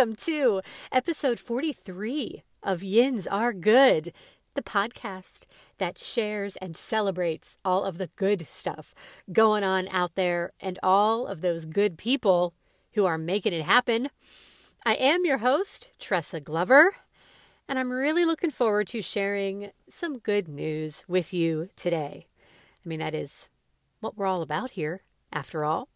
Welcome to episode 43 of Yins Are Good, the podcast that shares and celebrates all of the good stuff going on out there and all of those good people who are making it happen. I am your host, Tressa Glover, and I'm really looking forward to sharing some good news with you today. I mean, that is what we're all about here, after all.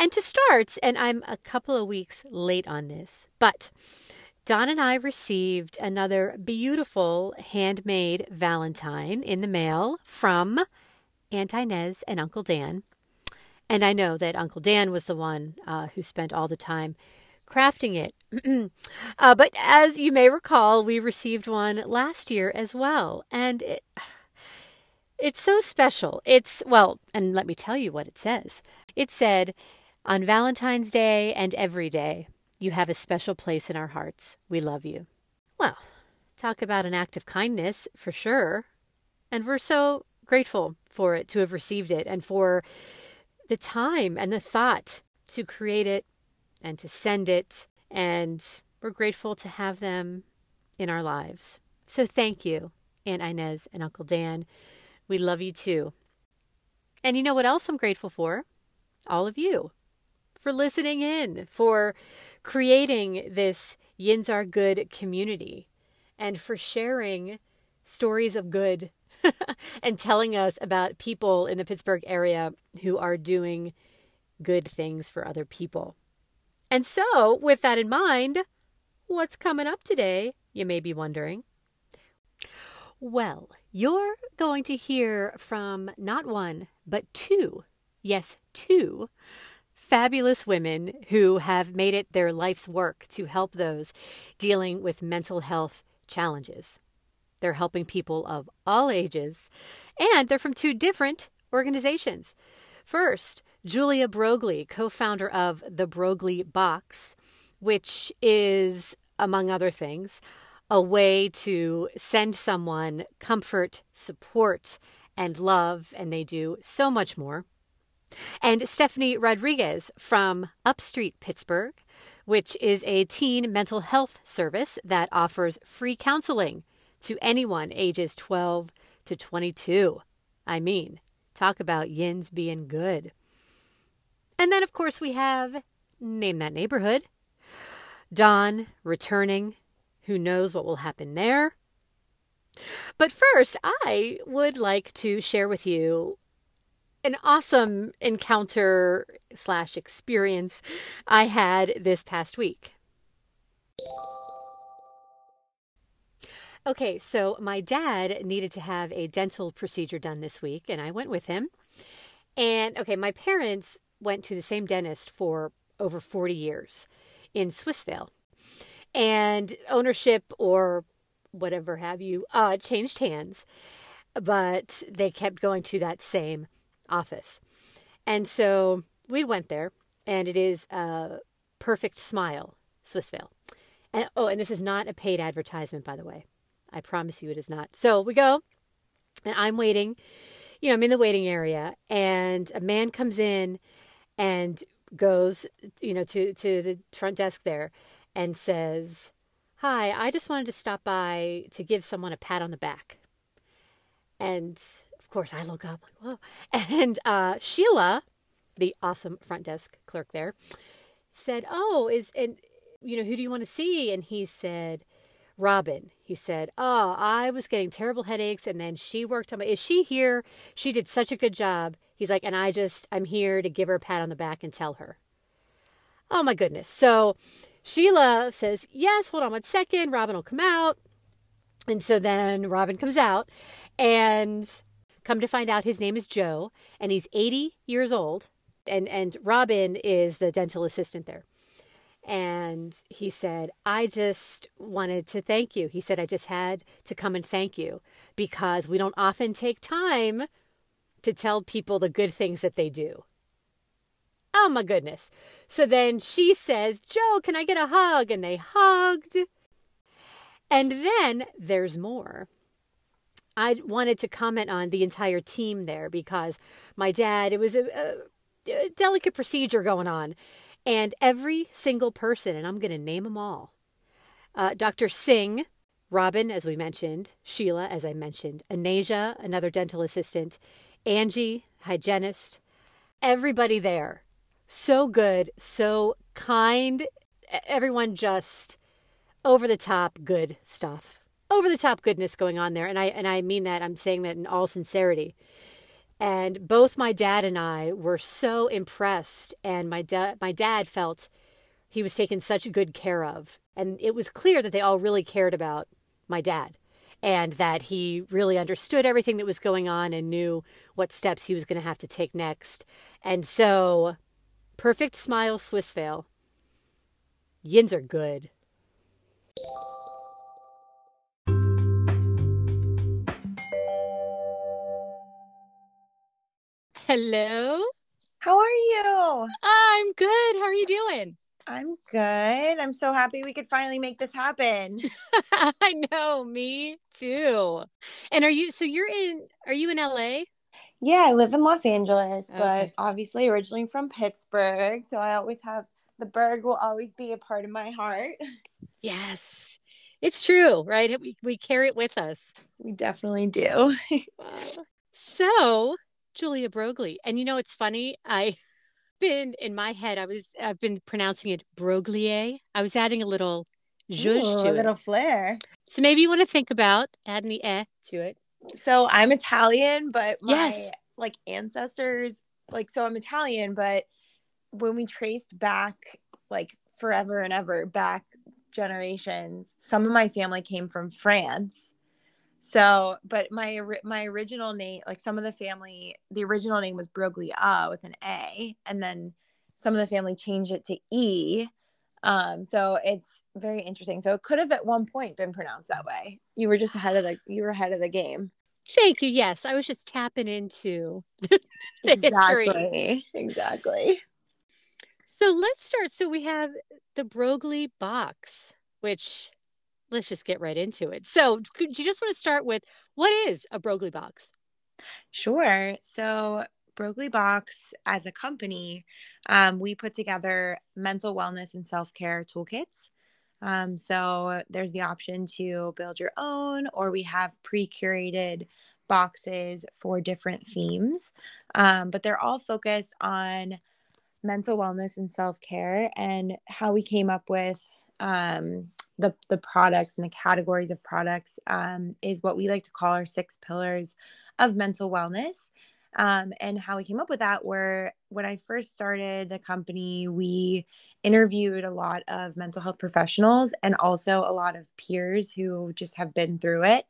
And to start, and I'm a couple of weeks late on this, but Don and I received another beautiful handmade Valentine in the mail from Aunt Inez and Uncle Dan. And I know that Uncle Dan was the one uh, who spent all the time crafting it. uh, but as you may recall, we received one last year as well. And it, it's so special. It's, well, and let me tell you what it says. It said, on Valentine's Day and every day, you have a special place in our hearts. We love you. Well, talk about an act of kindness for sure. And we're so grateful for it to have received it and for the time and the thought to create it and to send it. And we're grateful to have them in our lives. So thank you, Aunt Inez and Uncle Dan. We love you too. And you know what else I'm grateful for? All of you for listening in, for creating this Yins Are Good community, and for sharing stories of good and telling us about people in the Pittsburgh area who are doing good things for other people. And so, with that in mind, what's coming up today, you may be wondering? Well, you're going to hear from not one, but two, yes, two fabulous women who have made it their life's work to help those dealing with mental health challenges. They're helping people of all ages, and they're from two different organizations. First, Julia Broglie, co founder of the Broglie Box, which is, among other things, a way to send someone comfort, support, and love, and they do so much more. And Stephanie Rodriguez from Upstreet Pittsburgh, which is a teen mental health service that offers free counseling to anyone ages 12 to 22. I mean, talk about yins being good. And then, of course, we have Name That Neighborhood. Don returning. Who knows what will happen there? But first, I would like to share with you an awesome encounter slash experience I had this past week. Okay, so my dad needed to have a dental procedure done this week, and I went with him. And okay, my parents went to the same dentist for over 40 years in Swissvale. And ownership or whatever have you uh, changed hands, but they kept going to that same office. And so we went there, and it is a perfect smile, Swissvale. And oh, and this is not a paid advertisement, by the way. I promise you it is not. So we go, and I'm waiting. You know, I'm in the waiting area, and a man comes in and goes, you know, to, to the front desk there and says, Hi, I just wanted to stop by to give someone a pat on the back. And of course, I look up, like, whoa. And uh, Sheila, the awesome front desk clerk there, said, Oh, is, and, you know, who do you want to see? And he said, Robin. He said, Oh, I was getting terrible headaches. And then she worked on my, is she here? She did such a good job. He's like, And I just, I'm here to give her a pat on the back and tell her. Oh, my goodness. So Sheila says, Yes, hold on one second. Robin will come out. And so then Robin comes out and Come to find out, his name is Joe, and he's 80 years old. And, and Robin is the dental assistant there. And he said, I just wanted to thank you. He said, I just had to come and thank you because we don't often take time to tell people the good things that they do. Oh my goodness. So then she says, Joe, can I get a hug? And they hugged. And then there's more. I wanted to comment on the entire team there because my dad, it was a, a, a delicate procedure going on. And every single person, and I'm going to name them all uh, Dr. Singh, Robin, as we mentioned, Sheila, as I mentioned, Anasia, another dental assistant, Angie, hygienist, everybody there. So good, so kind. Everyone just over the top good stuff. Over the top goodness going on there. And I and I mean that I'm saying that in all sincerity. And both my dad and I were so impressed and my dad my dad felt he was taken such good care of. And it was clear that they all really cared about my dad and that he really understood everything that was going on and knew what steps he was going to have to take next. And so, perfect smile, Swiss Swissvale. Yins are good. Hello. How are you? I'm good. How are you doing? I'm good. I'm so happy we could finally make this happen. I know, me too. And are you so you're in are you in LA? Yeah, I live in Los Angeles, okay. but obviously originally from Pittsburgh, so I always have the Burgh will always be a part of my heart. Yes. It's true, right? We we carry it with us. We definitely do. so, Julia Broglie. And you know it's funny, I been in my head. I was I've been pronouncing it Broglier. I was adding a little zhuzh Ooh, to a little it. flair. So maybe you want to think about adding the eh to it. So I'm Italian, but my yes. like ancestors, like so I'm Italian, but when we traced back like forever and ever back generations, some of my family came from France. So, but my my original name, like some of the family, the original name was Broglia with an A, and then some of the family changed it to E. Um, so it's very interesting. So it could have at one point been pronounced that way. You were just ahead of the you were ahead of the game. Thank you. Yes, I was just tapping into the exactly. history. Exactly. So let's start. So we have the Broglie box, which let's just get right into it. So, could you just want to start with what is a Broglie box? Sure. So, Broglie Box, as a company, um, we put together mental wellness and self care toolkits. Um, so, there's the option to build your own, or we have pre curated boxes for different themes. Um, but they're all focused on mental wellness and self care and how we came up with um, the the products and the categories of products um, is what we like to call our six pillars of mental wellness. Um, and how we came up with that were when I first started the company, we interviewed a lot of mental health professionals and also a lot of peers who just have been through it.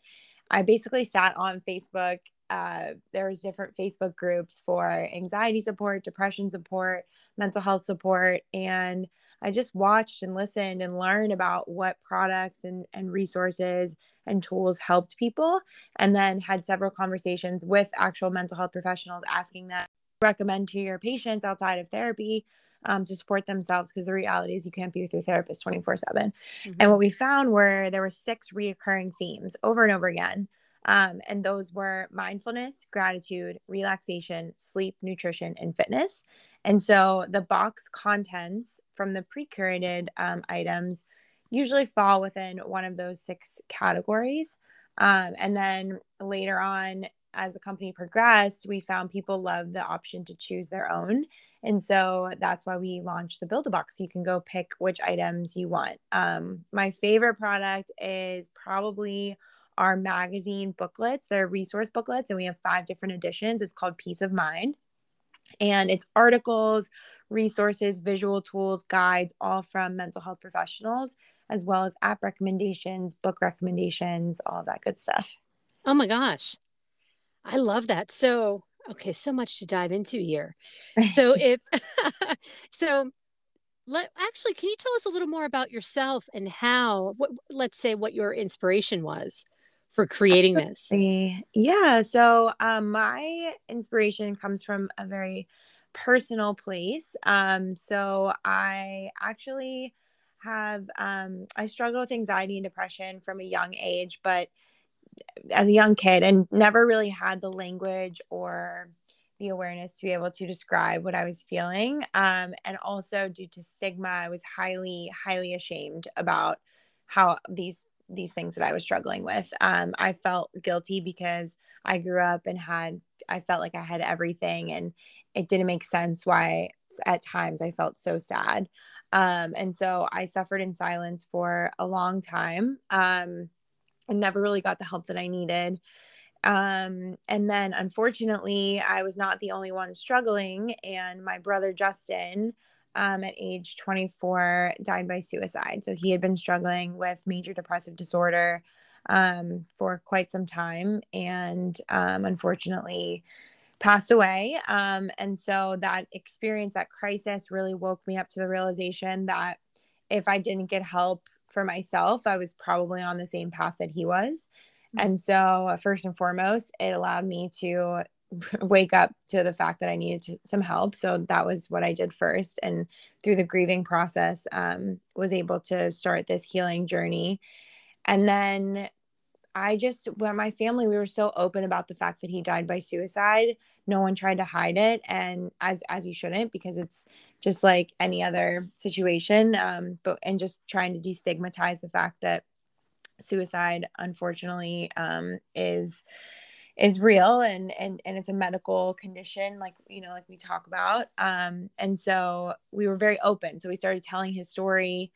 I basically sat on Facebook. Uh, there was different Facebook groups for anxiety support, depression support, mental health support, and I just watched and listened and learned about what products and, and resources and tools helped people. And then had several conversations with actual mental health professionals asking them to recommend to your patients outside of therapy um, to support themselves because the reality is you can't be with your therapist 24 7 mm-hmm. and what we found were there were six reoccurring themes over and over again um, and those were mindfulness gratitude relaxation sleep nutrition and fitness and so the box contents from the pre curated um, items usually fall within one of those six categories. Um, and then later on, as the company progressed, we found people love the option to choose their own. And so that's why we launched the Build a Box. You can go pick which items you want. Um, my favorite product is probably our magazine booklets. They're resource booklets, and we have five different editions. It's called Peace of Mind. And it's articles, resources, visual tools, guides, all from mental health professionals, as well as app recommendations, book recommendations, all that good stuff. Oh my gosh. I love that. So, okay, so much to dive into here. So, if so, let actually, can you tell us a little more about yourself and how, what, let's say, what your inspiration was for creating this? Yeah. So, um, my inspiration comes from a very personal place. Um, so I actually have um, I struggle with anxiety and depression from a young age, but as a young kid and never really had the language or the awareness to be able to describe what I was feeling. Um, and also due to stigma, I was highly, highly ashamed about how these these things that I was struggling with. Um, I felt guilty because I grew up and had I felt like I had everything and it didn't make sense why at times I felt so sad. Um, and so I suffered in silence for a long time. Um, and never really got the help that I needed. Um, and then unfortunately, I was not the only one struggling, and my brother Justin, um, at age 24, died by suicide. So he had been struggling with major depressive disorder um, for quite some time, and um, unfortunately, passed away. Um, and so that experience, that crisis, really woke me up to the realization that if I didn't get help for myself, I was probably on the same path that he was. Mm-hmm. And so, first and foremost, it allowed me to wake up to the fact that I needed to, some help. So that was what I did first. And through the grieving process, um, was able to start this healing journey. And then I just, when my family, we were so open about the fact that he died by suicide. No one tried to hide it, and as as you shouldn't, because it's just like any other situation. Um, but and just trying to destigmatize the fact that suicide, unfortunately, um, is is real and and and it's a medical condition like you know like we talk about um and so we were very open so we started telling his story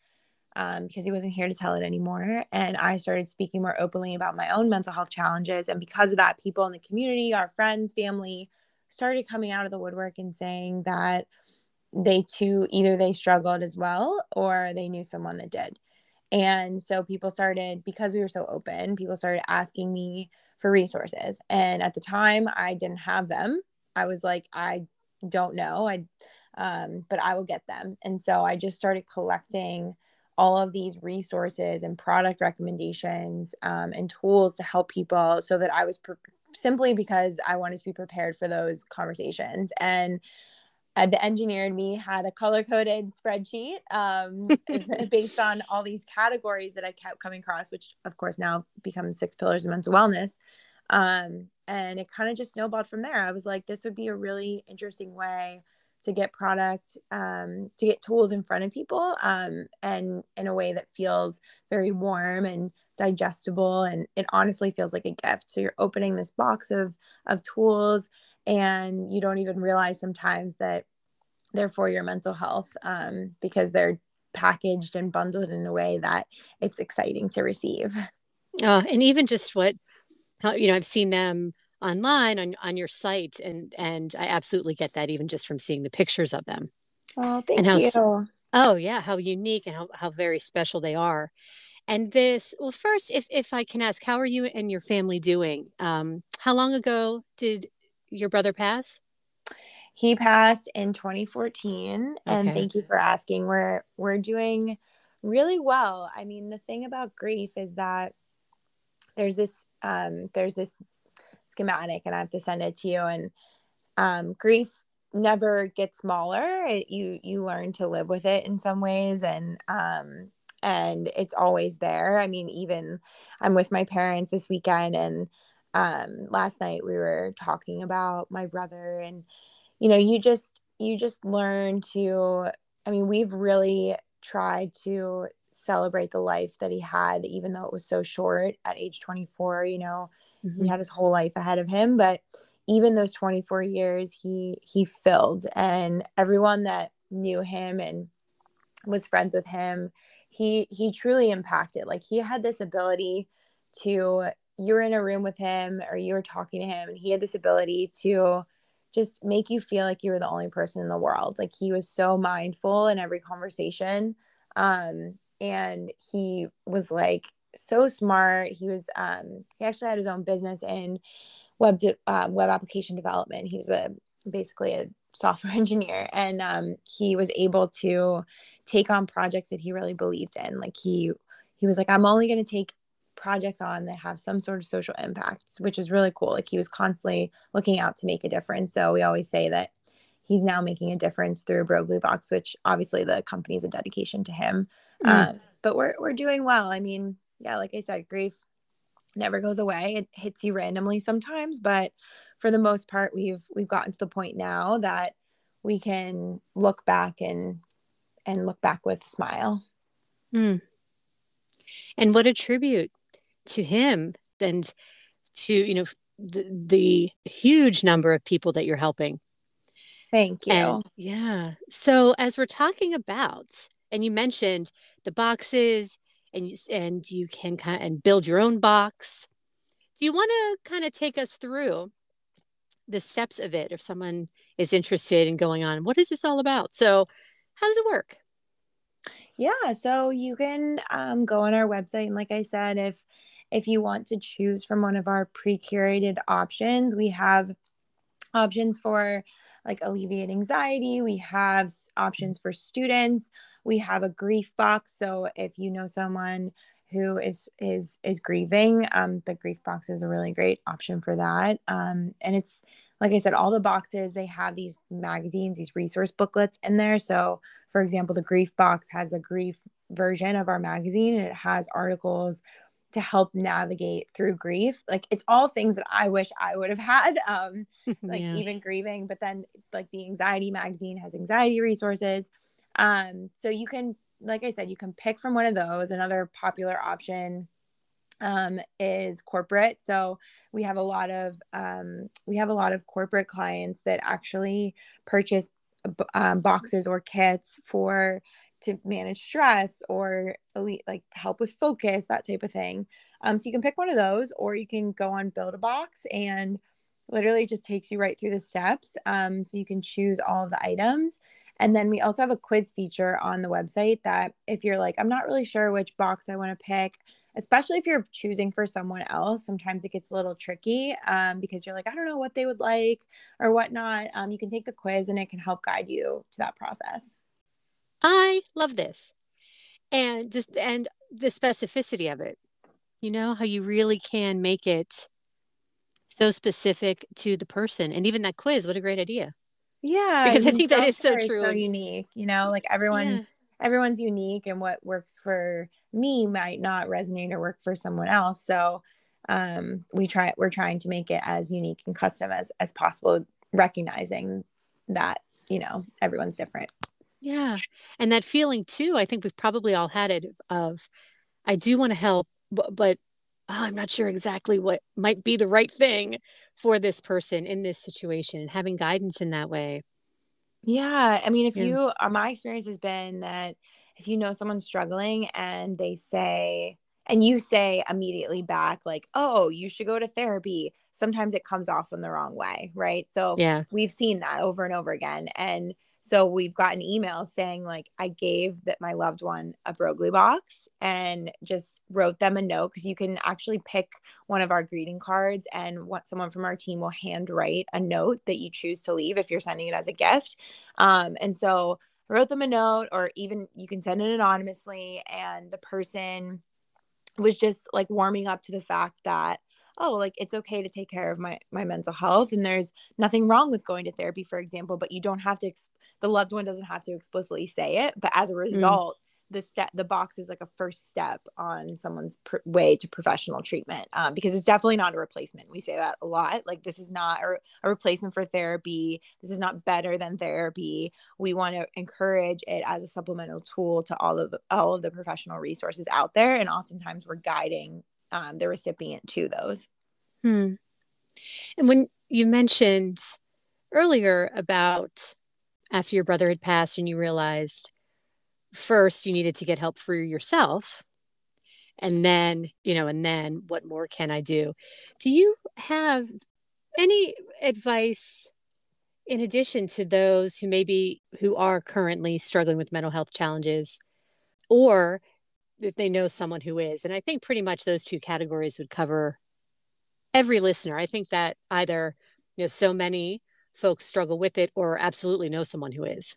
um, because he wasn't here to tell it anymore. And I started speaking more openly about my own mental health challenges. And because of that, people in the community, our friends, family, started coming out of the woodwork and saying that they too either they struggled as well or they knew someone that did. And so people started, because we were so open, people started asking me for resources. And at the time, I didn't have them. I was like, I don't know. I, um, but I will get them. And so I just started collecting all of these resources and product recommendations um, and tools to help people so that I was pre- simply because I wanted to be prepared for those conversations. And uh, the engineer and me had a color coded spreadsheet um, based on all these categories that I kept coming across, which of course now become six pillars of mental wellness. Um, and it kind of just snowballed from there. I was like, this would be a really interesting way to get product um, to get tools in front of people um, and in a way that feels very warm and digestible and it honestly feels like a gift so you're opening this box of of tools and you don't even realize sometimes that they're for your mental health um, because they're packaged and bundled in a way that it's exciting to receive oh, and even just what you know i've seen them online on on your site and and I absolutely get that even just from seeing the pictures of them. Oh, thank and how, you. Oh yeah, how unique and how, how very special they are. And this, well, first, if if I can ask, how are you and your family doing? Um, how long ago did your brother pass? He passed in 2014, okay. and thank you for asking. We're we're doing really well. I mean, the thing about grief is that there's this um, there's this schematic and I have to send it to you. And um, grief never gets smaller. It, you you learn to live with it in some ways, and um, and it's always there. I mean, even I'm with my parents this weekend, and um, last night we were talking about my brother, and you know, you just you just learn to. I mean, we've really tried to celebrate the life that he had, even though it was so short at age 24. You know, Mm-hmm. He had his whole life ahead of him, but even those 24 years he he filled and everyone that knew him and was friends with him, he he truly impacted. Like he had this ability to you're in a room with him or you were talking to him and he had this ability to just make you feel like you were the only person in the world. Like he was so mindful in every conversation. Um, and he was like so smart. He was um, he actually had his own business in web de- uh, web application development. He was a basically a software engineer, and um, he was able to take on projects that he really believed in. Like he he was like, I'm only going to take projects on that have some sort of social impacts, which is really cool. Like he was constantly looking out to make a difference. So we always say that he's now making a difference through Broglie Box, which obviously the company is a dedication to him. Mm. Um, but we're we're doing well. I mean, yeah, like I said, grief never goes away. It hits you randomly sometimes, but for the most part, we've we've gotten to the point now that we can look back and and look back with a smile. Mm. And what a tribute to him and to you know the, the huge number of people that you're helping. Thank you. And, yeah. So as we're talking about, and you mentioned the boxes, and you and you can kind of and build your own box. Do you want to kind of take us through the steps of it if someone is interested in going on? What is this all about? So, how does it work? Yeah, so you can um, go on our website, and like I said, if if you want to choose from one of our pre-curated options, we have options for like alleviate anxiety. We have options for students. We have a grief box. So if you know someone who is is is grieving, um, the grief box is a really great option for that. Um, and it's like I said, all the boxes they have these magazines, these resource booklets in there. So for example, the grief box has a grief version of our magazine and it has articles to help navigate through grief. Like it's all things that I wish I would have had, um, like yeah. even grieving. But then, like the anxiety magazine has anxiety resources. Um, so you can, like I said, you can pick from one of those. Another popular option um, is corporate. So we have a lot of um, we have a lot of corporate clients that actually purchase um, boxes or kits for to manage stress or elite, like help with focus, that type of thing. Um, so you can pick one of those, or you can go on Build a Box and literally just takes you right through the steps. Um, so you can choose all of the items. And then we also have a quiz feature on the website that if you're like, I'm not really sure which box I want to pick, especially if you're choosing for someone else, sometimes it gets a little tricky um, because you're like, I don't know what they would like or whatnot. Um, you can take the quiz and it can help guide you to that process. I love this. And just and the specificity of it. You know, how you really can make it so specific to the person. And even that quiz, what a great idea. Yeah. Because I think that is so true. So unique. You know, like everyone yeah. Everyone's unique and what works for me might not resonate or work for someone else. So um we try we're trying to make it as unique and custom as as possible, recognizing that, you know, everyone's different. Yeah. And that feeling too, I think we've probably all had it of, I do want to help, but, but oh, I'm not sure exactly what might be the right thing for this person in this situation and having guidance in that way. Yeah. I mean, if yeah. you, uh, my experience has been that if you know someone's struggling and they say, and you say immediately back, like, oh, you should go to therapy, sometimes it comes off in the wrong way. Right. So, yeah, we've seen that over and over again. And, so we've gotten emails saying like I gave that my loved one a Broglie box and just wrote them a note because you can actually pick one of our greeting cards and what someone from our team will handwrite a note that you choose to leave if you're sending it as a gift. Um, and so I wrote them a note or even you can send it anonymously and the person was just like warming up to the fact that oh like it's okay to take care of my my mental health and there's nothing wrong with going to therapy for example but you don't have to the loved one doesn't have to explicitly say it but as a mm. result mm. the step the box is like a first step on someone's pr- way to professional treatment um, because it's definitely not a replacement we say that a lot like this is not a, a replacement for therapy this is not better than therapy we want to encourage it as a supplemental tool to all of the, all of the professional resources out there and oftentimes we're guiding um, the recipient to those hmm. and when you mentioned earlier about after your brother had passed and you realized first you needed to get help for yourself and then you know and then what more can i do? Do you have any advice in addition to those who maybe who are currently struggling with mental health challenges or if they know someone who is? And i think pretty much those two categories would cover every listener. I think that either you know so many folks struggle with it or absolutely know someone who is?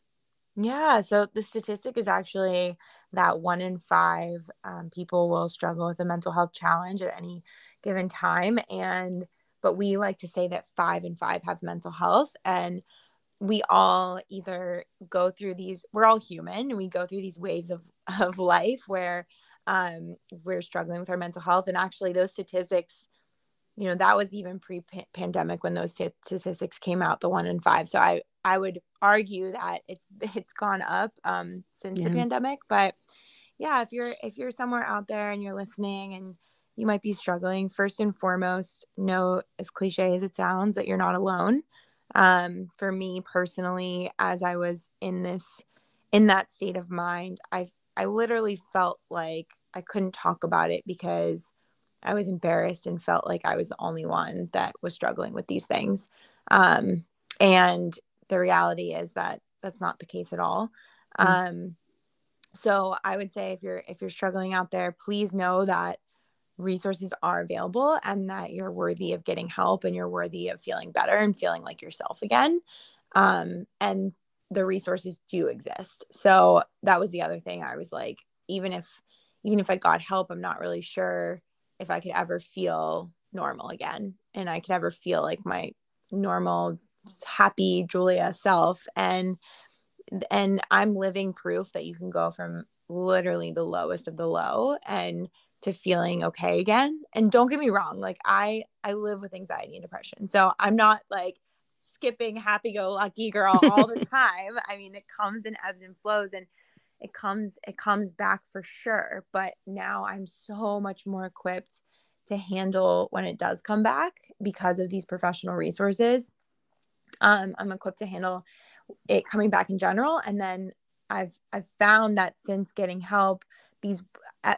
Yeah, so the statistic is actually that one in five um, people will struggle with a mental health challenge at any given time. And, but we like to say that five and five have mental health. And we all either go through these, we're all human and we go through these waves of, of life where um, we're struggling with our mental health. And actually, those statistics you know that was even pre-pandemic when those statistics came out the one in five. So i i would argue that it's it's gone up um since yeah. the pandemic. But yeah if you're if you're somewhere out there and you're listening and you might be struggling first and foremost know as cliche as it sounds that you're not alone. Um for me personally as i was in this in that state of mind i i literally felt like i couldn't talk about it because I was embarrassed and felt like I was the only one that was struggling with these things. Um, and the reality is that that's not the case at all. Mm-hmm. Um, so I would say if you're if you're struggling out there, please know that resources are available and that you're worthy of getting help and you're worthy of feeling better and feeling like yourself again. Um, and the resources do exist. So that was the other thing. I was like, even if even if I got help, I'm not really sure if I could ever feel normal again and I could ever feel like my normal happy Julia self and and I'm living proof that you can go from literally the lowest of the low and to feeling okay again and don't get me wrong like I I live with anxiety and depression so I'm not like skipping happy go lucky girl all the time. I mean it comes and ebbs and flows and it comes it comes back for sure. But now i'm so much more equipped to handle when it does come back because of these professional resources. Um, i'm equipped to handle it coming back in general. And then i've i've found that since getting help these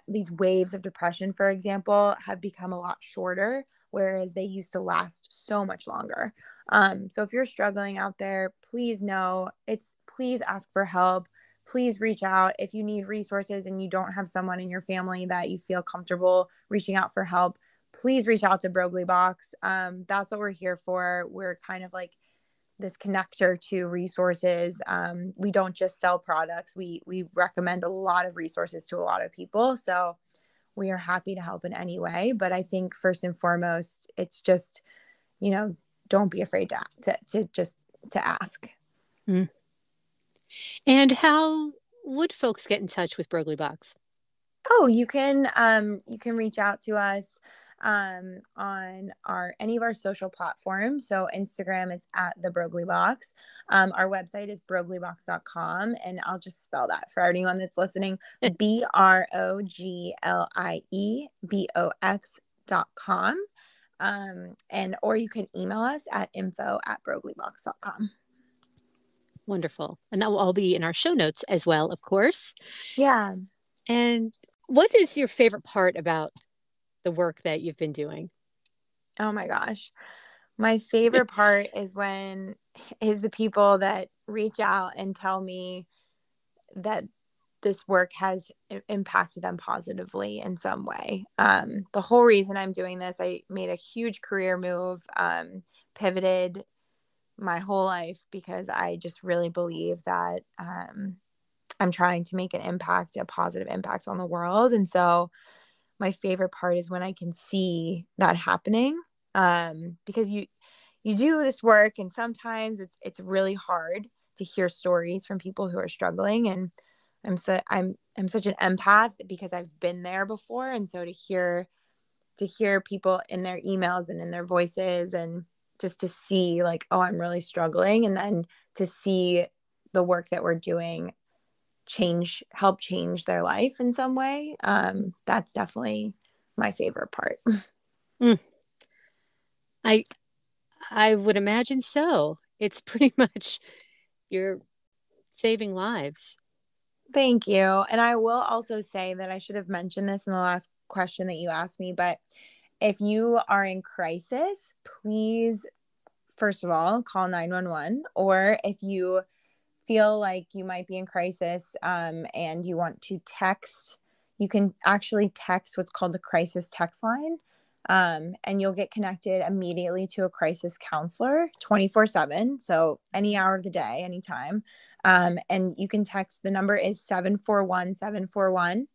these waves of depression for example have become a lot shorter whereas they used to last so much longer. Um, so if you're struggling out there please know it's please ask for help please reach out if you need resources and you don't have someone in your family that you feel comfortable reaching out for help please reach out to broglie box. Um, that's what we're here for. We're kind of like this connector to resources. Um, we don't just sell products. We we recommend a lot of resources to a lot of people. So we are happy to help in any way. But i think first and foremost it's just you know don't be afraid to to, to just to ask. Mm. And how would folks get in touch with Broglie Box? Oh, you can um, you can reach out to us um, on our any of our social platforms. So Instagram, it's at the Broglie Box. Um, our website is brogliebox.com, and I'll just spell that for anyone that's listening: B R O G L I E B O X dot com. Um, and or you can email us at info at brogliebox.com. Wonderful. And that will all be in our show notes as well, of course. Yeah. And what is your favorite part about the work that you've been doing? Oh my gosh. My favorite part is when is the people that reach out and tell me that this work has impacted them positively in some way. Um, the whole reason I'm doing this, I made a huge career move, um, pivoted my whole life because I just really believe that um, I'm trying to make an impact, a positive impact on the world. And so my favorite part is when I can see that happening um, because you you do this work and sometimes it's it's really hard to hear stories from people who are struggling and I'm so I'm I'm such an empath because I've been there before and so to hear to hear people in their emails and in their voices and just to see like oh i'm really struggling and then to see the work that we're doing change help change their life in some way um that's definitely my favorite part. Mm. i i would imagine so. It's pretty much you're saving lives. Thank you. And i will also say that i should have mentioned this in the last question that you asked me but if you are in crisis, please, first of all, call 911. Or if you feel like you might be in crisis um, and you want to text, you can actually text what's called the crisis text line. Um, and you'll get connected immediately to a crisis counselor 24 7. So, any hour of the day, anytime. Um, and you can text the number is 741 741.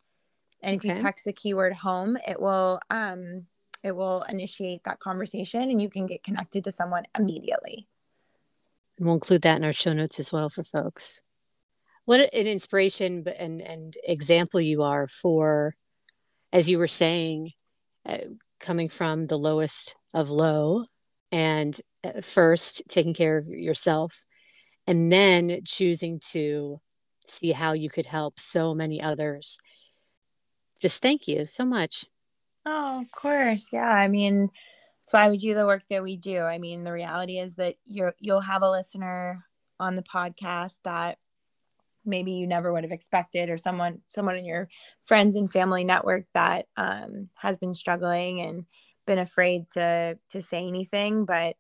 And if you text the keyword home, it will um, it will initiate that conversation and you can get connected to someone immediately. We'll include that in our show notes as well for folks. What an inspiration and, and example you are for, as you were saying, uh, coming from the lowest of low and uh, first taking care of yourself and then choosing to see how you could help so many others. Just thank you so much. Oh, of course. Yeah. I mean, that's why we do the work that we do. I mean, the reality is that you're you'll have a listener on the podcast that maybe you never would have expected or someone someone in your friends and family network that um, has been struggling and been afraid to to say anything but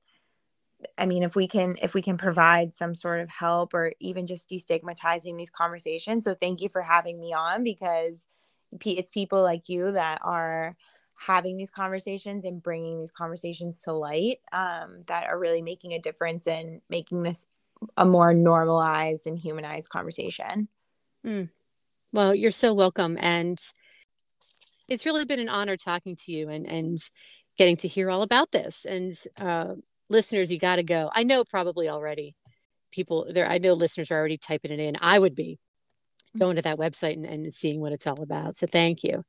i mean if we can if we can provide some sort of help or even just destigmatizing these conversations so thank you for having me on because it's people like you that are having these conversations and bringing these conversations to light um, that are really making a difference and making this a more normalized and humanized conversation. Mm. Well, you're so welcome. And it's really been an honor talking to you and, and getting to hear all about this. And uh, listeners, you got to go. I know probably already people there, I know listeners are already typing it in. I would be going to that website and, and seeing what it's all about. So thank you.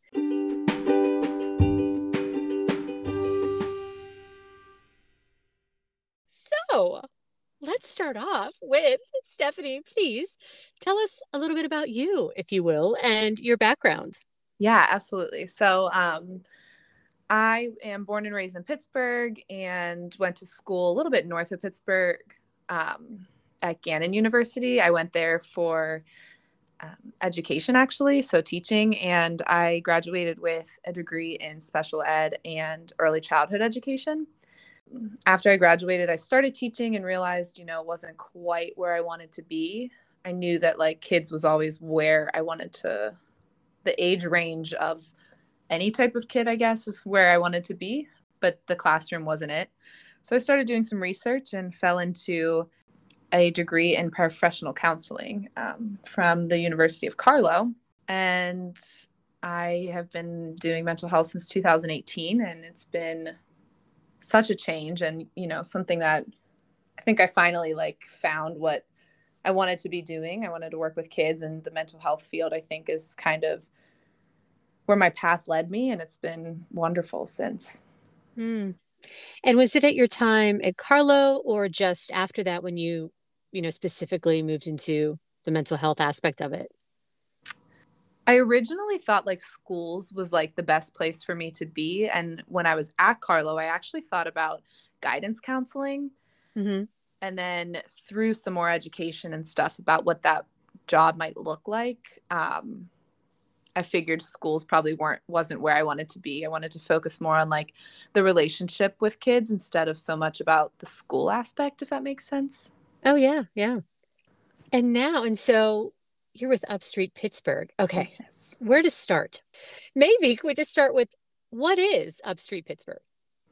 Let's start off with Stephanie. Please tell us a little bit about you, if you will, and your background. Yeah, absolutely. So, um, I am born and raised in Pittsburgh and went to school a little bit north of Pittsburgh um, at Gannon University. I went there for um, education, actually, so teaching, and I graduated with a degree in special ed and early childhood education after I graduated, I started teaching and realized, you know, it wasn't quite where I wanted to be. I knew that like kids was always where I wanted to, the age range of any type of kid, I guess, is where I wanted to be, but the classroom wasn't it. So I started doing some research and fell into a degree in professional counseling um, from the University of Carlow. And I have been doing mental health since 2018, and it's been such a change and you know something that i think i finally like found what i wanted to be doing. I wanted to work with kids and the mental health field i think is kind of where my path led me and it's been wonderful since. Mm. and was it at your time at carlow or just after that when you you know specifically moved into the mental health aspect of it I originally thought like schools was like the best place for me to be. And when I was at Carlow, I actually thought about guidance counseling. Mm-hmm. And then through some more education and stuff about what that job might look like, um, I figured schools probably weren't wasn't where I wanted to be. I wanted to focus more on like the relationship with kids instead of so much about the school aspect, if that makes sense. Oh yeah, yeah. And now, and so you're with Upstreet Pittsburgh. Okay. Yes. Where to start? Maybe we just start with what is Upstreet Pittsburgh?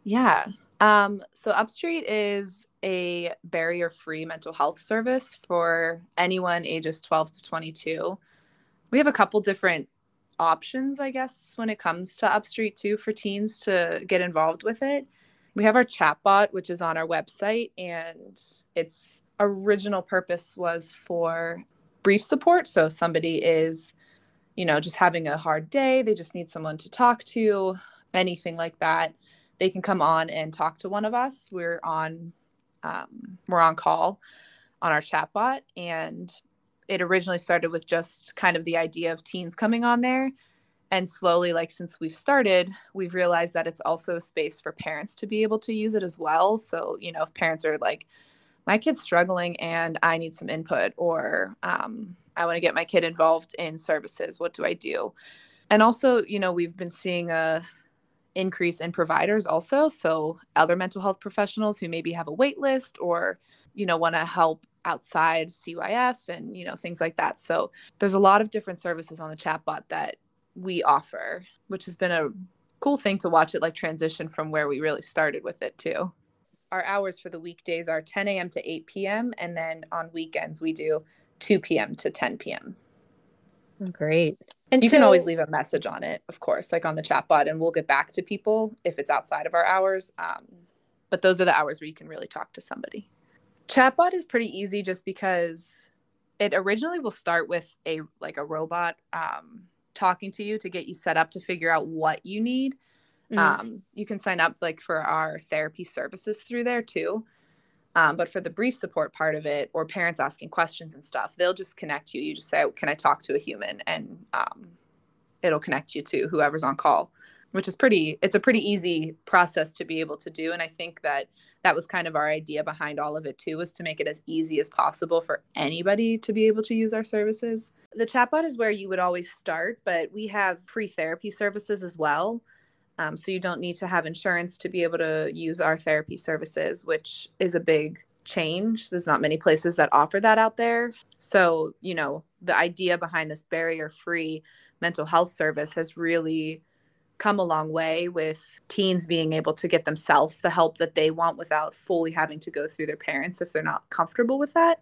Yeah. Um, so Upstreet is a barrier free mental health service for anyone ages 12 to 22. We have a couple different options, I guess, when it comes to Upstreet too for teens to get involved with it. We have our chatbot, which is on our website, and its original purpose was for brief support. So somebody is, you know, just having a hard day, they just need someone to talk to, anything like that. They can come on and talk to one of us. We're on um, we're on call on our chatbot and it originally started with just kind of the idea of teens coming on there and slowly like since we've started we've realized that it's also a space for parents to be able to use it as well so you know if parents are like my kid's struggling and I need some input, or um, I want to get my kid involved in services. What do I do? And also, you know, we've been seeing a increase in providers also. So other mental health professionals who maybe have a wait list or, you know, want to help outside CYF and, you know, things like that. So there's a lot of different services on the chatbot that we offer, which has been a cool thing to watch it like transition from where we really started with it too our hours for the weekdays are 10 a.m. to 8 p.m. And then on weekends, we do 2 p.m. to 10 p.m. Great. And you so, can always leave a message on it, of course, like on the chat bot, and we'll get back to people if it's outside of our hours. Um, but those are the hours where you can really talk to somebody. Chatbot is pretty easy just because it originally will start with a like a robot um, talking to you to get you set up to figure out what you need Mm-hmm. Um, you can sign up like for our therapy services through there too. Um, but for the brief support part of it, or parents asking questions and stuff, they'll just connect you. You just say, "Can I talk to a human?" and um, it'll connect you to whoever's on call, which is pretty. It's a pretty easy process to be able to do, and I think that that was kind of our idea behind all of it too was to make it as easy as possible for anybody to be able to use our services the chatbot is where you would always start but we have free therapy services as well um, so you don't need to have insurance to be able to use our therapy services which is a big change there's not many places that offer that out there so you know the idea behind this barrier free mental health service has really come a long way with teens being able to get themselves the help that they want without fully having to go through their parents if they're not comfortable with that.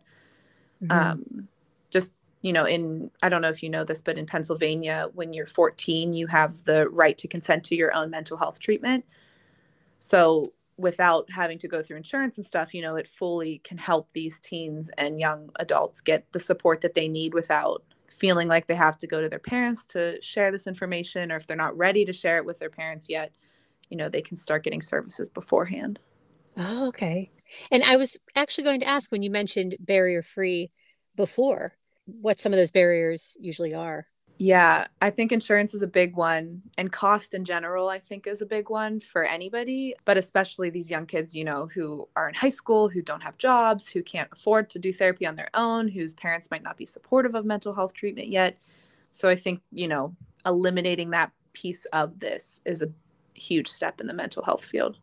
Mm-hmm. Um, just you know, in I don't know if you know this, but in Pennsylvania, when you're 14, you have the right to consent to your own mental health treatment. So without having to go through insurance and stuff, you know, it fully can help these teens and young adults get the support that they need without feeling like they have to go to their parents to share this information or if they're not ready to share it with their parents yet you know they can start getting services beforehand oh okay and i was actually going to ask when you mentioned barrier free before what some of those barriers usually are yeah, I think insurance is a big one and cost in general I think is a big one for anybody, but especially these young kids, you know, who are in high school, who don't have jobs, who can't afford to do therapy on their own, whose parents might not be supportive of mental health treatment yet. So I think, you know, eliminating that piece of this is a huge step in the mental health field.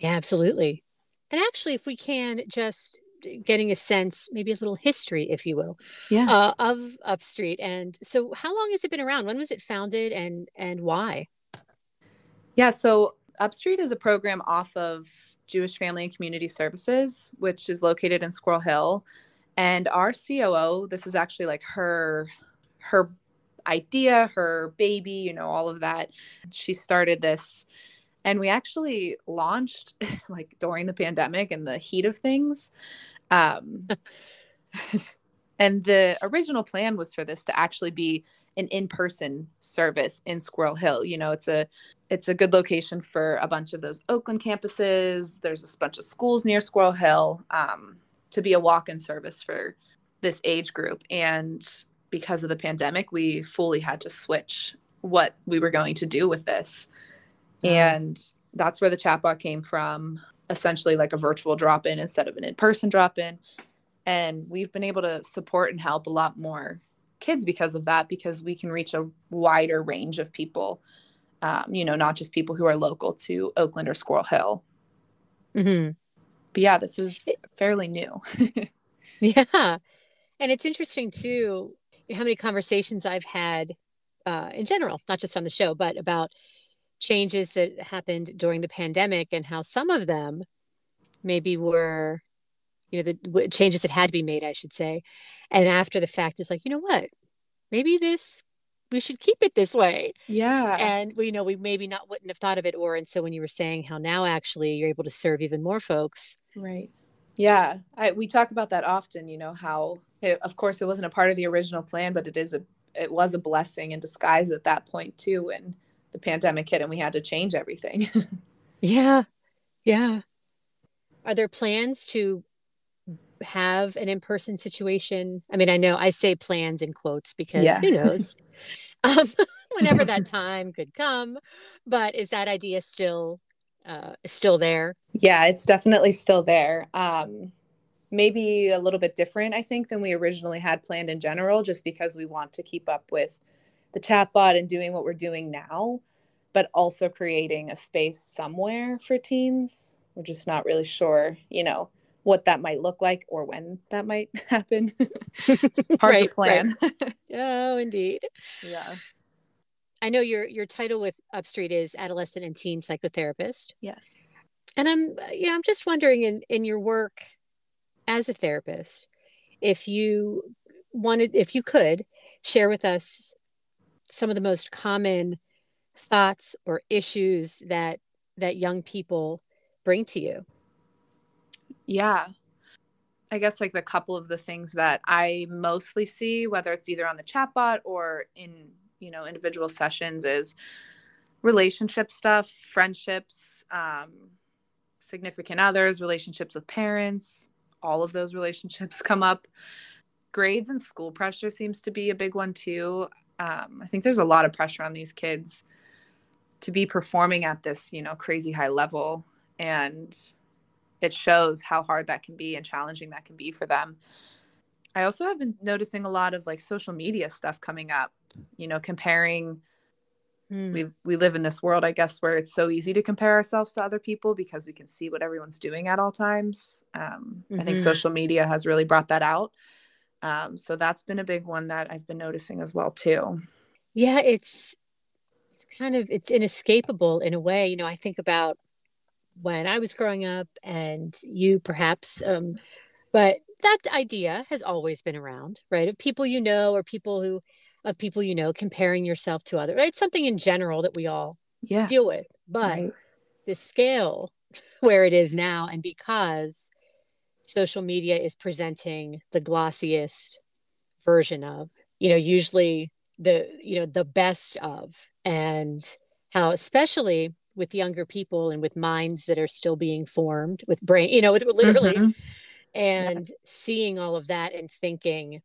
Yeah, absolutely. And actually, if we can just getting a sense, maybe a little history, if you will, yeah, uh, of Upstreet. And so, how long has it been around? When was it founded, and and why? Yeah, so Upstreet is a program off of Jewish Family and Community Services, which is located in Squirrel Hill. And our COO, this is actually like her her idea, her baby, you know, all of that. She started this and we actually launched like during the pandemic and the heat of things um, and the original plan was for this to actually be an in-person service in Squirrel Hill. You know, it's a it's a good location for a bunch of those Oakland campuses. There's a bunch of schools near Squirrel Hill um, to be a walk-in service for this age group. And because of the pandemic, we fully had to switch what we were going to do with this. And that's where the chatbot came from essentially like a virtual drop in instead of an in person drop in. And we've been able to support and help a lot more kids because of that, because we can reach a wider range of people, um, you know, not just people who are local to Oakland or Squirrel Hill. Mm-hmm. But yeah, this is fairly new. yeah. And it's interesting too how many conversations I've had uh, in general, not just on the show, but about changes that happened during the pandemic and how some of them maybe were you know the changes that had to be made i should say. And after the fact is like you know what? Maybe this we should keep it this way. Yeah. And we you know we maybe not wouldn't have thought of it or and so when you were saying how now actually you're able to serve even more folks. Right. Yeah. I, we talk about that often you know how it, of course it wasn't a part of the original plan but it is a it was a blessing in disguise at that point too and the pandemic hit and we had to change everything. yeah. Yeah. Are there plans to have an in-person situation? I mean, I know I say plans in quotes because yeah. who knows? um, whenever that time could come, but is that idea still uh, still there? Yeah, it's definitely still there. Um, maybe a little bit different, I think, than we originally had planned in general, just because we want to keep up with the chatbot and doing what we're doing now, but also creating a space somewhere for teens. We're just not really sure, you know, what that might look like or when that might happen. Hard right, to plan. Right. oh, indeed. Yeah. I know your your title with Upstreet is adolescent and teen psychotherapist. Yes. And I'm you know, I'm just wondering in in your work as a therapist, if you wanted if you could share with us some of the most common thoughts or issues that that young people bring to you yeah i guess like the couple of the things that i mostly see whether it's either on the chatbot or in you know individual sessions is relationship stuff, friendships, um, significant others, relationships with parents, all of those relationships come up. Grades and school pressure seems to be a big one too. Um, I think there's a lot of pressure on these kids to be performing at this, you know, crazy high level. And it shows how hard that can be and challenging that can be for them. I also have been noticing a lot of like social media stuff coming up, you know, comparing mm. we we live in this world I guess where it's so easy to compare ourselves to other people because we can see what everyone's doing at all times. Um, mm-hmm. I think mm-hmm. social media has really brought that out. Um, so that's been a big one that I've been noticing as well too. Yeah, it's it's kind of it's inescapable in a way. You know, I think about when I was growing up and you perhaps um, but that idea has always been around, right? Of people you know or people who of people you know comparing yourself to others. Right? It's something in general that we all yeah. deal with. But right. the scale where it is now and because social media is presenting the glossiest version of, you know, usually the, you know, the best of and how especially with younger people and with minds that are still being formed with brain, you know, with literally mm-hmm. And yeah. seeing all of that and thinking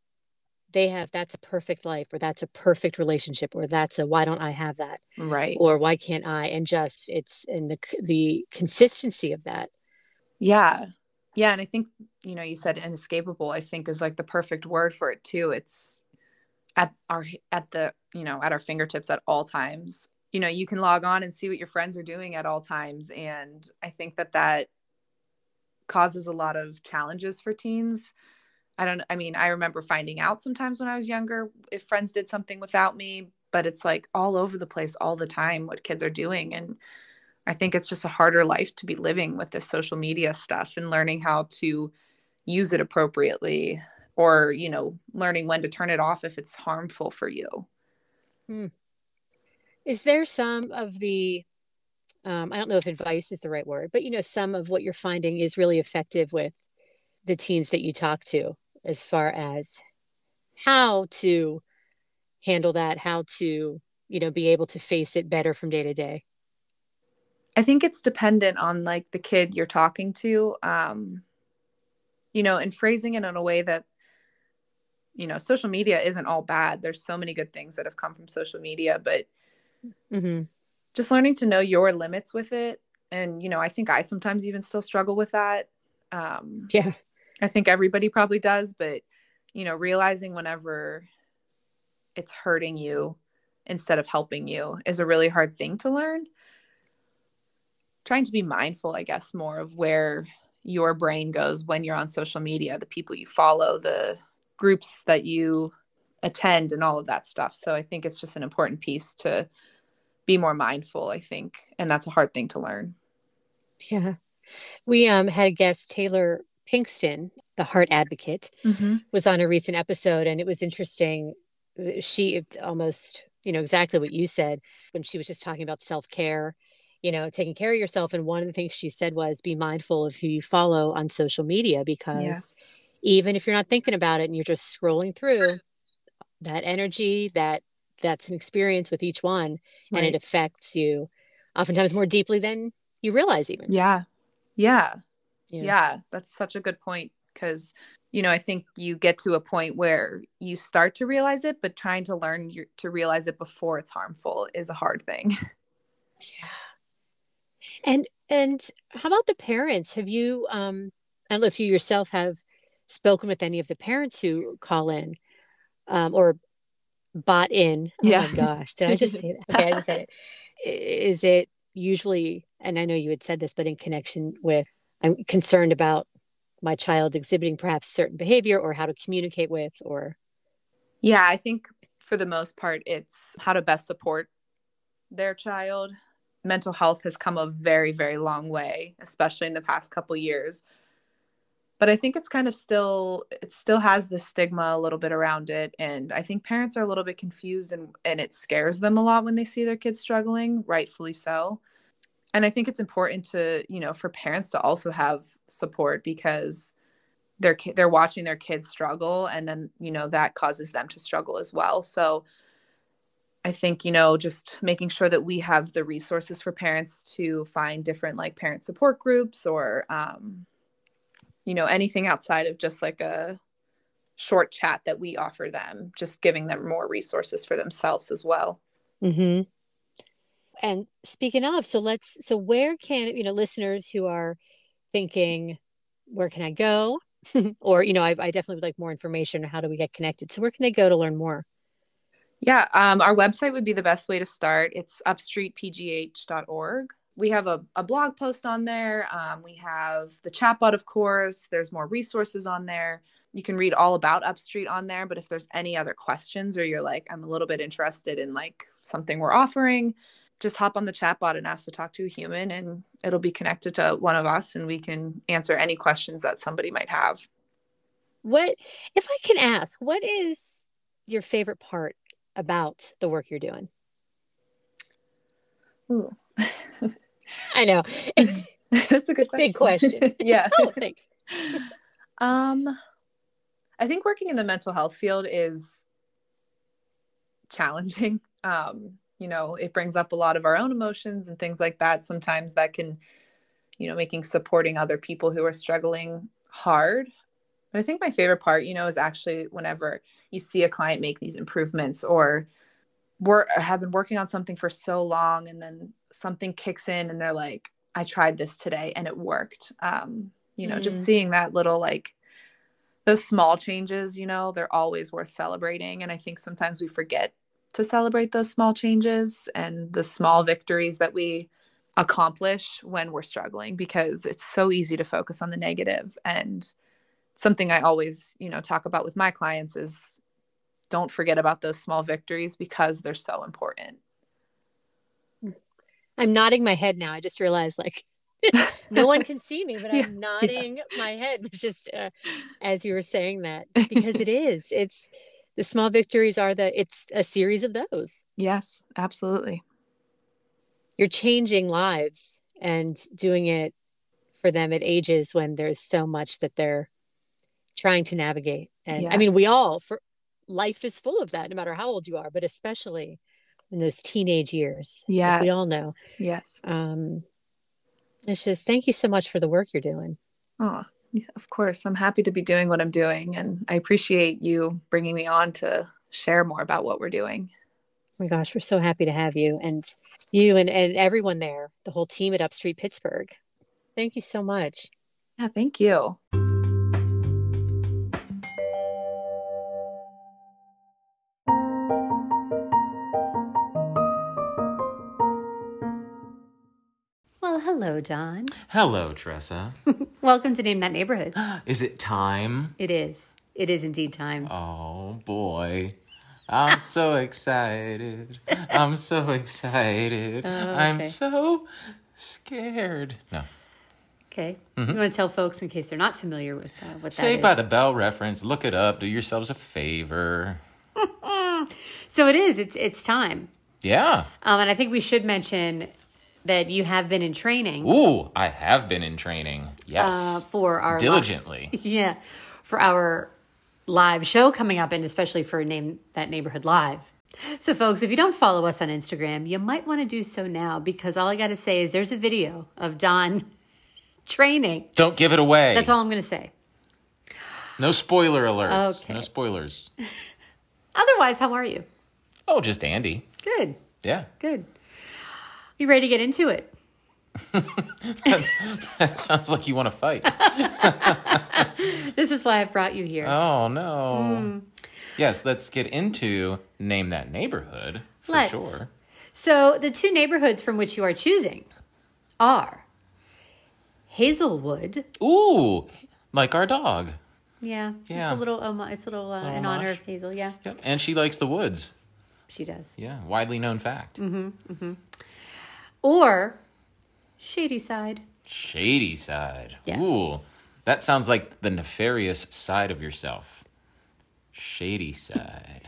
they have that's a perfect life or that's a perfect relationship or that's a why don't i have that? Right. Or why can't i? And just it's and the the consistency of that. Yeah yeah and i think you know you said inescapable i think is like the perfect word for it too it's at our at the you know at our fingertips at all times you know you can log on and see what your friends are doing at all times and i think that that causes a lot of challenges for teens. I don't I mean, I remember finding out sometimes when I was younger if friends did something without me, but it's like all over the place all the time what kids are doing and I think it's just a harder life to be living with this social media stuff and learning how to use it appropriately or, you know, learning when to turn it off if it's harmful for you. Hmm. Is there some of the um, I don't know if advice is the right word, but you know, some of what you're finding is really effective with the teens that you talk to as far as how to handle that, how to, you know, be able to face it better from day to day. I think it's dependent on like the kid you're talking to, um, you know, and phrasing it in a way that, you know, social media isn't all bad. There's so many good things that have come from social media, but mm-hmm. just learning to know your limits with it. And you know i think i sometimes even still struggle with that. Um yeah. I think everybody probably does but you know realizing whenever it's hurting you instead of helping you is a really hard thing to learn trying to be mindful i guess more of where your brain goes when you're on social media the people you follow the groups that you attend and all of that stuff so i think it's just an important piece to be more mindful, I think. And that's a hard thing to learn. Yeah. We um, had a guest, Taylor Pinkston, the heart advocate, mm-hmm. was on a recent episode, and it was interesting. She almost, you know, exactly what you said when she was just talking about self care, you know, taking care of yourself. And one of the things she said was be mindful of who you follow on social media because yes. even if you're not thinking about it and you're just scrolling through, that energy, that that's an experience with each one right. and it affects you oftentimes more deeply than you realize even. Yeah. Yeah. Yeah, yeah. That's such a good point because you know i think you get to a point where you start to realize it but trying to learn your, to realize it before it's harmful is a hard thing. Yeah and and how about the parents have you um i don't know if you yourself have spoken with any of the parents who call in um, or bought in. Oh yeah. my gosh. Did I just say that? Okay, I just said it. Is it usually, and I know you had said this, but in connection with, I'm concerned about my child exhibiting perhaps certain behavior or how to communicate with or. Yeah, I think for the most part, it's how to best support their child. Mental health has come a very, very long way, especially in the past couple years. But i think it's kind of still it still has the stigma a little bit around it. And i think parents are a little bit confused and and it scares them a lot when they see their kids struggling rightfully so. And i think it's important to you know for parents to also have support because they're they're watching their kids struggle and then you know that causes them to struggle as well. So I think, you know, just making sure that we have the resources for parents to find different like parent support groups or, um, you know, anything outside of just like a short chat that we offer them, just giving them more resources for themselves as well. Mm-hmm. And speaking of, so let's, so where can, you know, listeners who are thinking, where can I go? or, you know, I, I definitely would like more information. How do we get connected? So where can they go to learn more? Yeah, um, our website would be the best way to start. It's upstreetpgh.org. We have a, a blog post on there. Um, we have the chatbot, of course. There's more resources on there. You can read all about Upstreet on there. But if there's any other questions or you're like, I'm a little bit interested in like something we're offering, just hop on the chatbot and ask to talk to a human, and it'll be connected to one of us, and we can answer any questions that somebody might have. What, if I can ask, what is your favorite part about the work you're doing? Ooh. I know. That's a good question. Big question. yeah. oh, thanks. Um, I think working in the mental health field is challenging. Um, you know, it brings up a lot of our own emotions and things like that. Sometimes that can, you know, making supporting other people who are struggling hard. But I think my favorite part, you know, is actually whenever you see a client make these improvements or work have been working on something for so long and then something kicks in and they're like, I tried this today and it worked. Um, you know, mm. just seeing that little like those small changes, you know, they're always worth celebrating. And I think sometimes we forget to celebrate those small changes and the small victories that we accomplish when we're struggling because it's so easy to focus on the negative and something I always, you know, talk about with my clients is don't forget about those small victories because they're so important. I'm nodding my head now. I just realized like no one can see me, but I'm nodding yeah. my head just uh, as you were saying that because it is. It's the small victories are the it's a series of those. Yes, absolutely. You're changing lives and doing it for them at ages when there's so much that they're trying to navigate. And yes. I mean, we all for life is full of that, no matter how old you are, but especially in those teenage years. Yes. we all know. Yes. Um, it's just thank you so much for the work you're doing. Oh, yeah, of course. I'm happy to be doing what I'm doing. And I appreciate you bringing me on to share more about what we're doing. Oh my gosh, we're so happy to have you and you and, and everyone there, the whole team at Upstreet Pittsburgh. Thank you so much. Yeah, thank you. Hello, John. Hello, Tressa. Welcome to Name That Neighborhood. is it time? It is. It is indeed time. Oh, boy. I'm so excited. I'm so excited. Oh, okay. I'm so scared. No. Okay. Mm-hmm. You want to tell folks in case they're not familiar with uh, what Saved by the Bell reference. Look it up. Do yourselves a favor. so it is. It's it's time. Yeah. Um, and I think we should mention that you have been in training. Ooh, I have been in training. Yes. Uh, for our diligently. Live, yeah. For our live show coming up and especially for name that neighborhood live. So folks, if you don't follow us on Instagram, you might want to do so now because all I got to say is there's a video of Don training. Don't give it away. That's all I'm going to say. No spoiler alerts. Okay. No spoilers. Otherwise, how are you? Oh, just Andy. Good. Yeah. Good. You ready to get into it? that, that, sounds like you want to fight. this is why I brought you here. Oh no. Mm. Yes, let's get into name that neighborhood for let's. sure. So the two neighborhoods from which you are choosing are Hazelwood. Ooh, like our dog. Yeah, yeah. It's a little, um, it's a little uh, in honor of Hazel. Yeah. Yep. And she likes the woods. She does. Yeah, widely known fact. Mm-hmm. Mm-hmm or shady side. Shady side. Yes. Ooh, that sounds like the nefarious side of yourself. Shady side.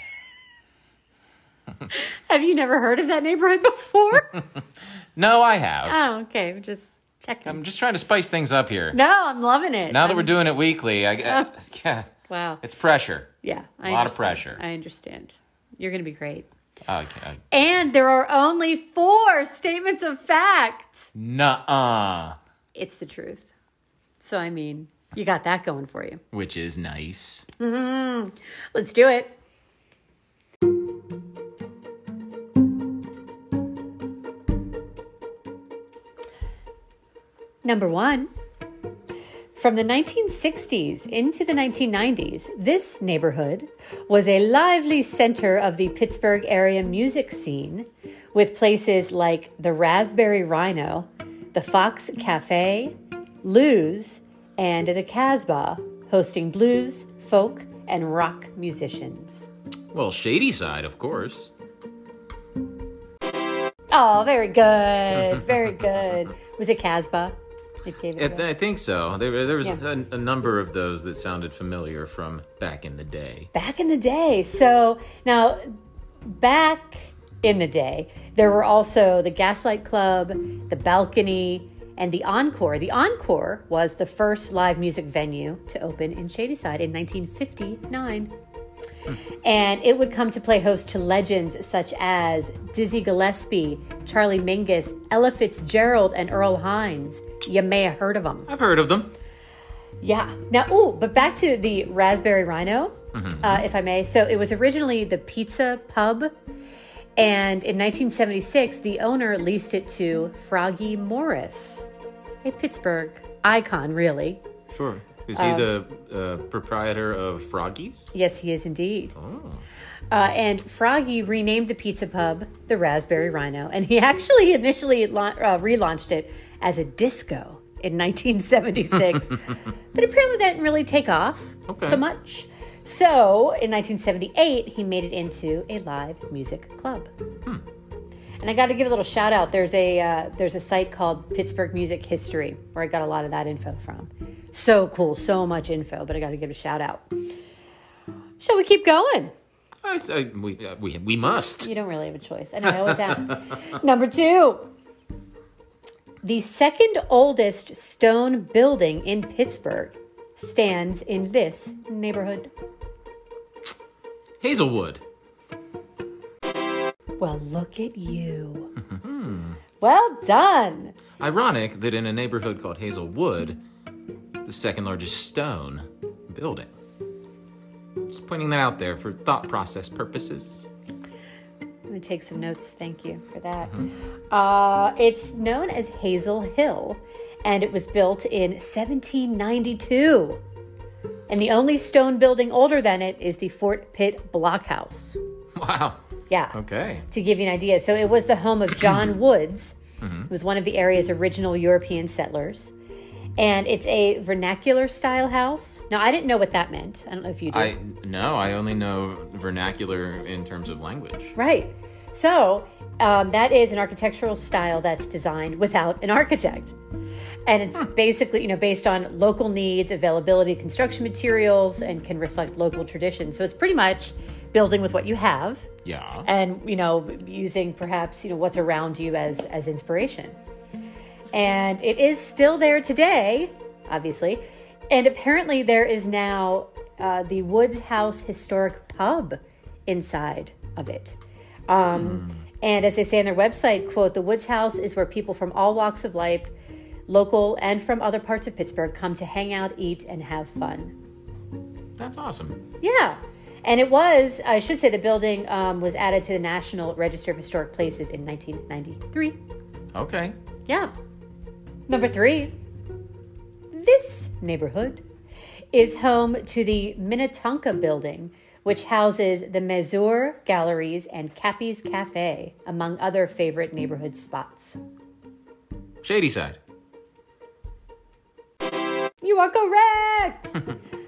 have you never heard of that neighborhood before? no, I have. Oh, okay. Just checking. I'm just trying to spice things up here. No, I'm loving it. Now I'm... that we're doing it weekly, I, uh, yeah. Wow. It's pressure. Yeah. A lot of pressure. I understand. You're going to be great. Oh, okay. Oh. And there are only four statements of fact. Nuh-uh. It's the truth. So, I mean, you got that going for you. Which is nice. Mm-hmm. Let's do it. Number one. From the 1960s into the 1990s, this neighborhood was a lively center of the Pittsburgh area music scene with places like the Raspberry Rhino, the Fox Cafe, Lou's, and the Casbah, hosting blues, folk, and rock musicians. Well, Shady Side, of course. Oh, very good. Very good. Was it Casbah? It gave it. I. I think so. There, there was Yeah. a, a number of those that sounded familiar from back in the day. back in the day. So now, back in the day, there were also the Gaslight Club, the Balcony, and the Encore. The Encore was the first live music venue to open in Shadyside in 1959. And it would come to play host to legends such as Dizzy Gillespie, Charlie Mingus, Ella Fitzgerald, and Earl Hines. You may have heard of them. I've heard of them. Yeah. Now, oh, but back to the Raspberry Rhino, uh, if I may. So it was originally the Pizza Pub, and in 1976, the owner leased it to Froggy Morris, a Pittsburgh icon, really. Sure. Is he the uh, proprietor of Froggies? Yes, he is indeed. Oh. Uh, and Froggy renamed the pizza pub the Raspberry Rhino, and he actually initially la- uh, relaunched it as a disco in 1976. but apparently that didn't really take off Okay. so much. So in 1978, he made it into a live music club. And I got to give a little shout out. There's a uh, there's a site called Pittsburgh Music History where I got a lot of that info from. So cool, so much info. But I got to give a shout out. Shall we keep going? I, I, we, uh, we, we must. You don't really have a choice. And I always ask. Number two. The second oldest stone building in Pittsburgh stands in this neighborhood. Hazelwood. Well, look at you. well done. Ironic that in a neighborhood called Hazelwood, the second largest stone building. Just pointing that out there for thought process purposes. Let me take some notes. Thank you for that. Uh, it's known as Hazel Hill, and it was built in 1792. And the only stone building older than it is the Fort Pitt Blockhouse. Wow. Yeah. Okay. to give you an idea. So it was the home of John Woods. It was one of the area's original European settlers. And it's a vernacular style house. Now, I didn't know what that meant. I don't know if you did. I no, I only know vernacular in terms of language. Right. So um, that is an architectural style that's designed without an architect. And it's basically, you know, based on local needs, availability construction materials, and can reflect local traditions. So it's pretty much building with what you have Yeah. and you know using perhaps you know what's around you as as inspiration and it is still there today obviously and apparently there is now uh, the woods house historic pub inside of it um, and as they say on their website quote the woods house is where people from all walks of life local and from other parts of pittsburgh come to hang out eat and have fun That's awesome. yeah. And it was, I should say, the building um, was added to the National Register of Historic Places in 1993. Okay. Yeah. Number three, this neighborhood is home to the Minnetonka building, which houses the Mazur Galleries and Cappy's Cafe, among other favorite neighborhood spots. Shady side. You are correct!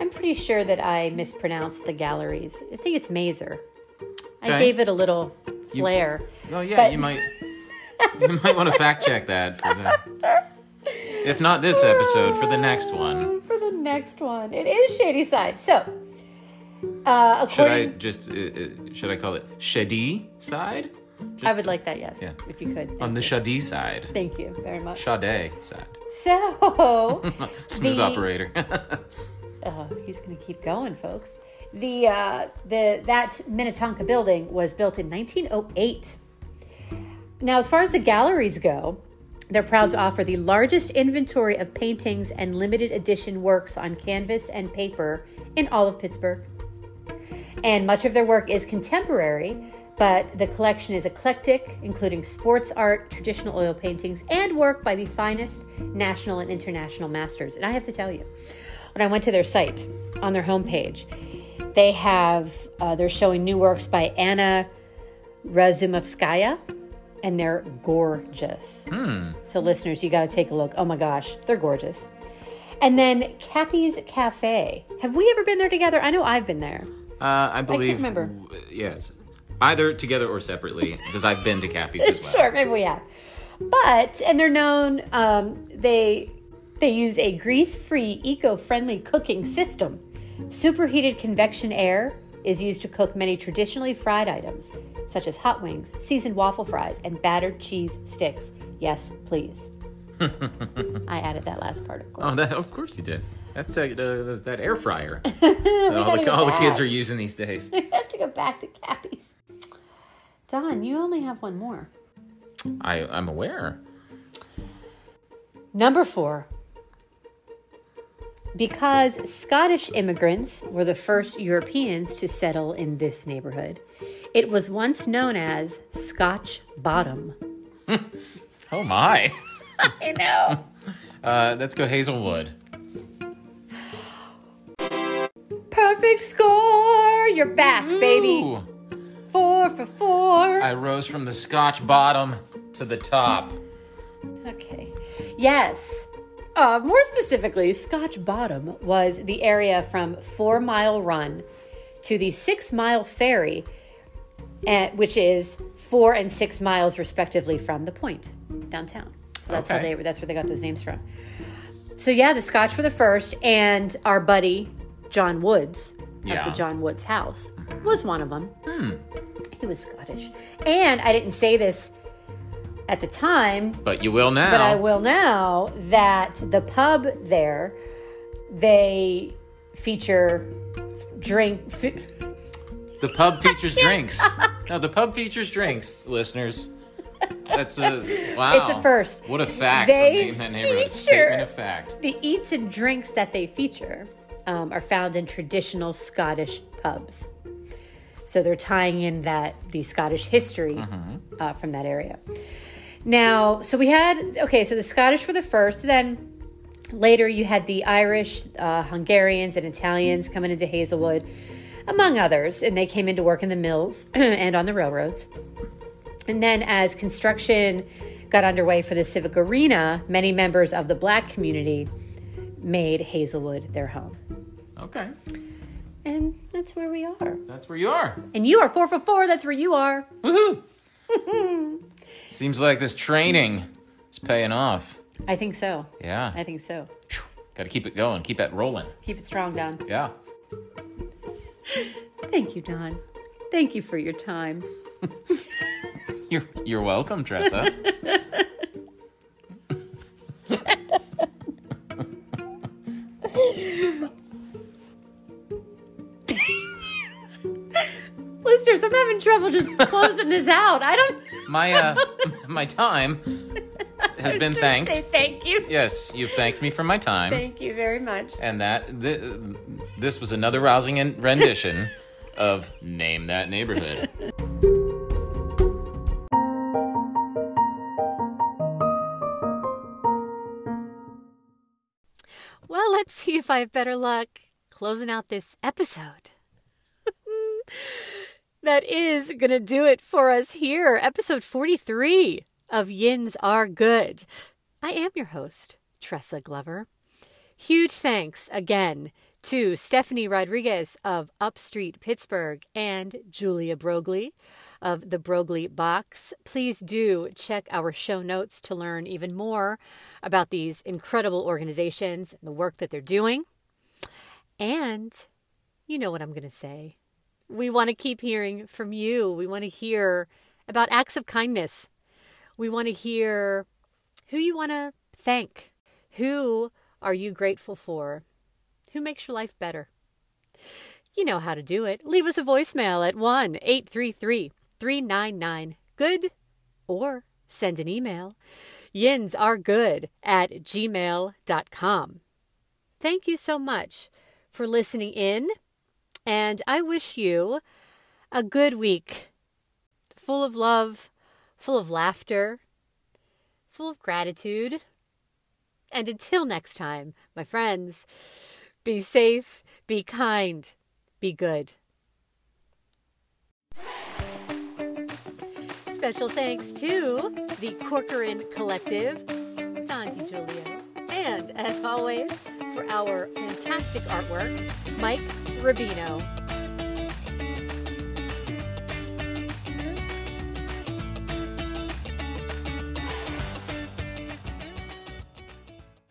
I'm pretty sure that I mispronounced the galleries. I think it's Mazer. I gave it a little flair. Oh yeah, But- you might you might want to fact check that for the if not this episode, for the next one. For the next one, it is Shady Side. So, uh, Should I just uh, uh, should I call it Shady side? Just I would like that. Yes, Yeah. if you could. on the Shady side. Thank you very much. Sade side. So, Smooth The- operator. uh, he's going to keep going, folks. The uh, the that Minnetonka building was built in 1908. Now, as far as the galleries go, they're proud to offer the largest inventory of paintings and limited edition works on canvas and paper in all of Pittsburgh. And much of their work is contemporary, but the collection is eclectic, including sports art, traditional oil paintings, and work by the finest national and international masters. And I have to tell you, when I went to their site on their homepage, they have uh, they're showing new works by Anna Razumovskaya, and they're gorgeous. Hmm. So, listeners, you got to take a look. Oh my gosh, they're gorgeous. And then Cappy's Cafe. Have we ever been there together? I know I've been there. Uh, I believe. Can't remember. w- Yes. Either together or separately, because I've been to Cappy's as well. sure, maybe we have. But and they're known. Um, they they use a grease-free, eco-friendly cooking system. Superheated convection air is used to cook many traditionally fried items, such as hot wings, seasoned waffle fries, and battered cheese sticks. Yes, please. I added that last part, of course. Oh, that, of course you did. That's uh, uh, that air fryer. that all the, all the kids are using these days. we have to go back to Cappy's. Don, you only have one more. I, I'm aware. Number four. Because Scottish immigrants were the first Europeans to settle in this neighborhood, it was once known as Scotch Bottom. Oh my. I know. Uh, let's go Hazelwood. Perfect score! You're back, baby. Four for four. I rose from the Scotch bottom to the top. Okay. Yes. Uh, more specifically, Scotch Bottom was the area from Four Mile Run to the Six Mile Ferry, uh, which is four and six miles respectively from the point downtown. So that's how Okay. they that's where they got those names from. So yeah, the Scotch were the first, and our buddy John Woods of Yeah. the John Woods house was one of them. Hmm. He was Scottish, and I didn't say this at the time, But you will now. but I will now that the pub there, they feature drink. F- The pub features drinks. No, the pub features drinks, listeners. That's a wow. It's a first. What a fact They from feature- Statement of fact. the eats and drinks that they feature um, are found in traditional Scottish pubs. So they're tying in that the Scottish history uh, from that area. Now, so we had okay, so the Scottish were the first. Then later you had the Irish, uh, Hungarians, and Italians coming into Hazelwood, among others, and they came into work in the mills and on the railroads. And then, as construction got underway for the civic arena, many members of the black community made Hazelwood their home. Okay. And that's where we are. That's where you are. And you are four for four. That's where you are. Woohoo! Seems like this training is paying off. I think so. Yeah. I think so. Got to keep it going. Keep that rolling. Keep it strong, Don. Yeah. Thank you, Don. Thank you for your time. You're you're welcome, Tressa. Listeners, I'm having trouble just closing this out. I don't my uh my time has been Just Say thanked. thank you. Yes, you've thanked me for my time. Thank you very much. and that th- this was another rousing rendition of Name That Neighborhood. Well, let's see if I have better luck closing out this episode. that is going to do it for us here. Episode 43 of Yins Are Good. I am your host, Tressa Glover. Huge thanks again to Stephanie Rodriguez of Upstreet Pittsburgh and Julia Brogley of the Brogley Box. Please do check our show notes to learn even more about these incredible organizations and the work that they're doing. And you know what I'm going to say. We want to keep hearing from you. We want to hear about acts of kindness. We want to hear who you want to thank. Who are you grateful for? Who makes your life better? You know how to do it. Leave us a voicemail at 1 833 399 GOOD or send an email. Yins are good at gmail.com. Thank you so much for listening in, and I wish you a good week full of love, full of laughter, full of gratitude. And until next time, my friends, be safe, be kind, be good. Special thanks to the Corcoran Collective, Don DiGiulio, and as always, for our fantastic artwork, Mike Rubino.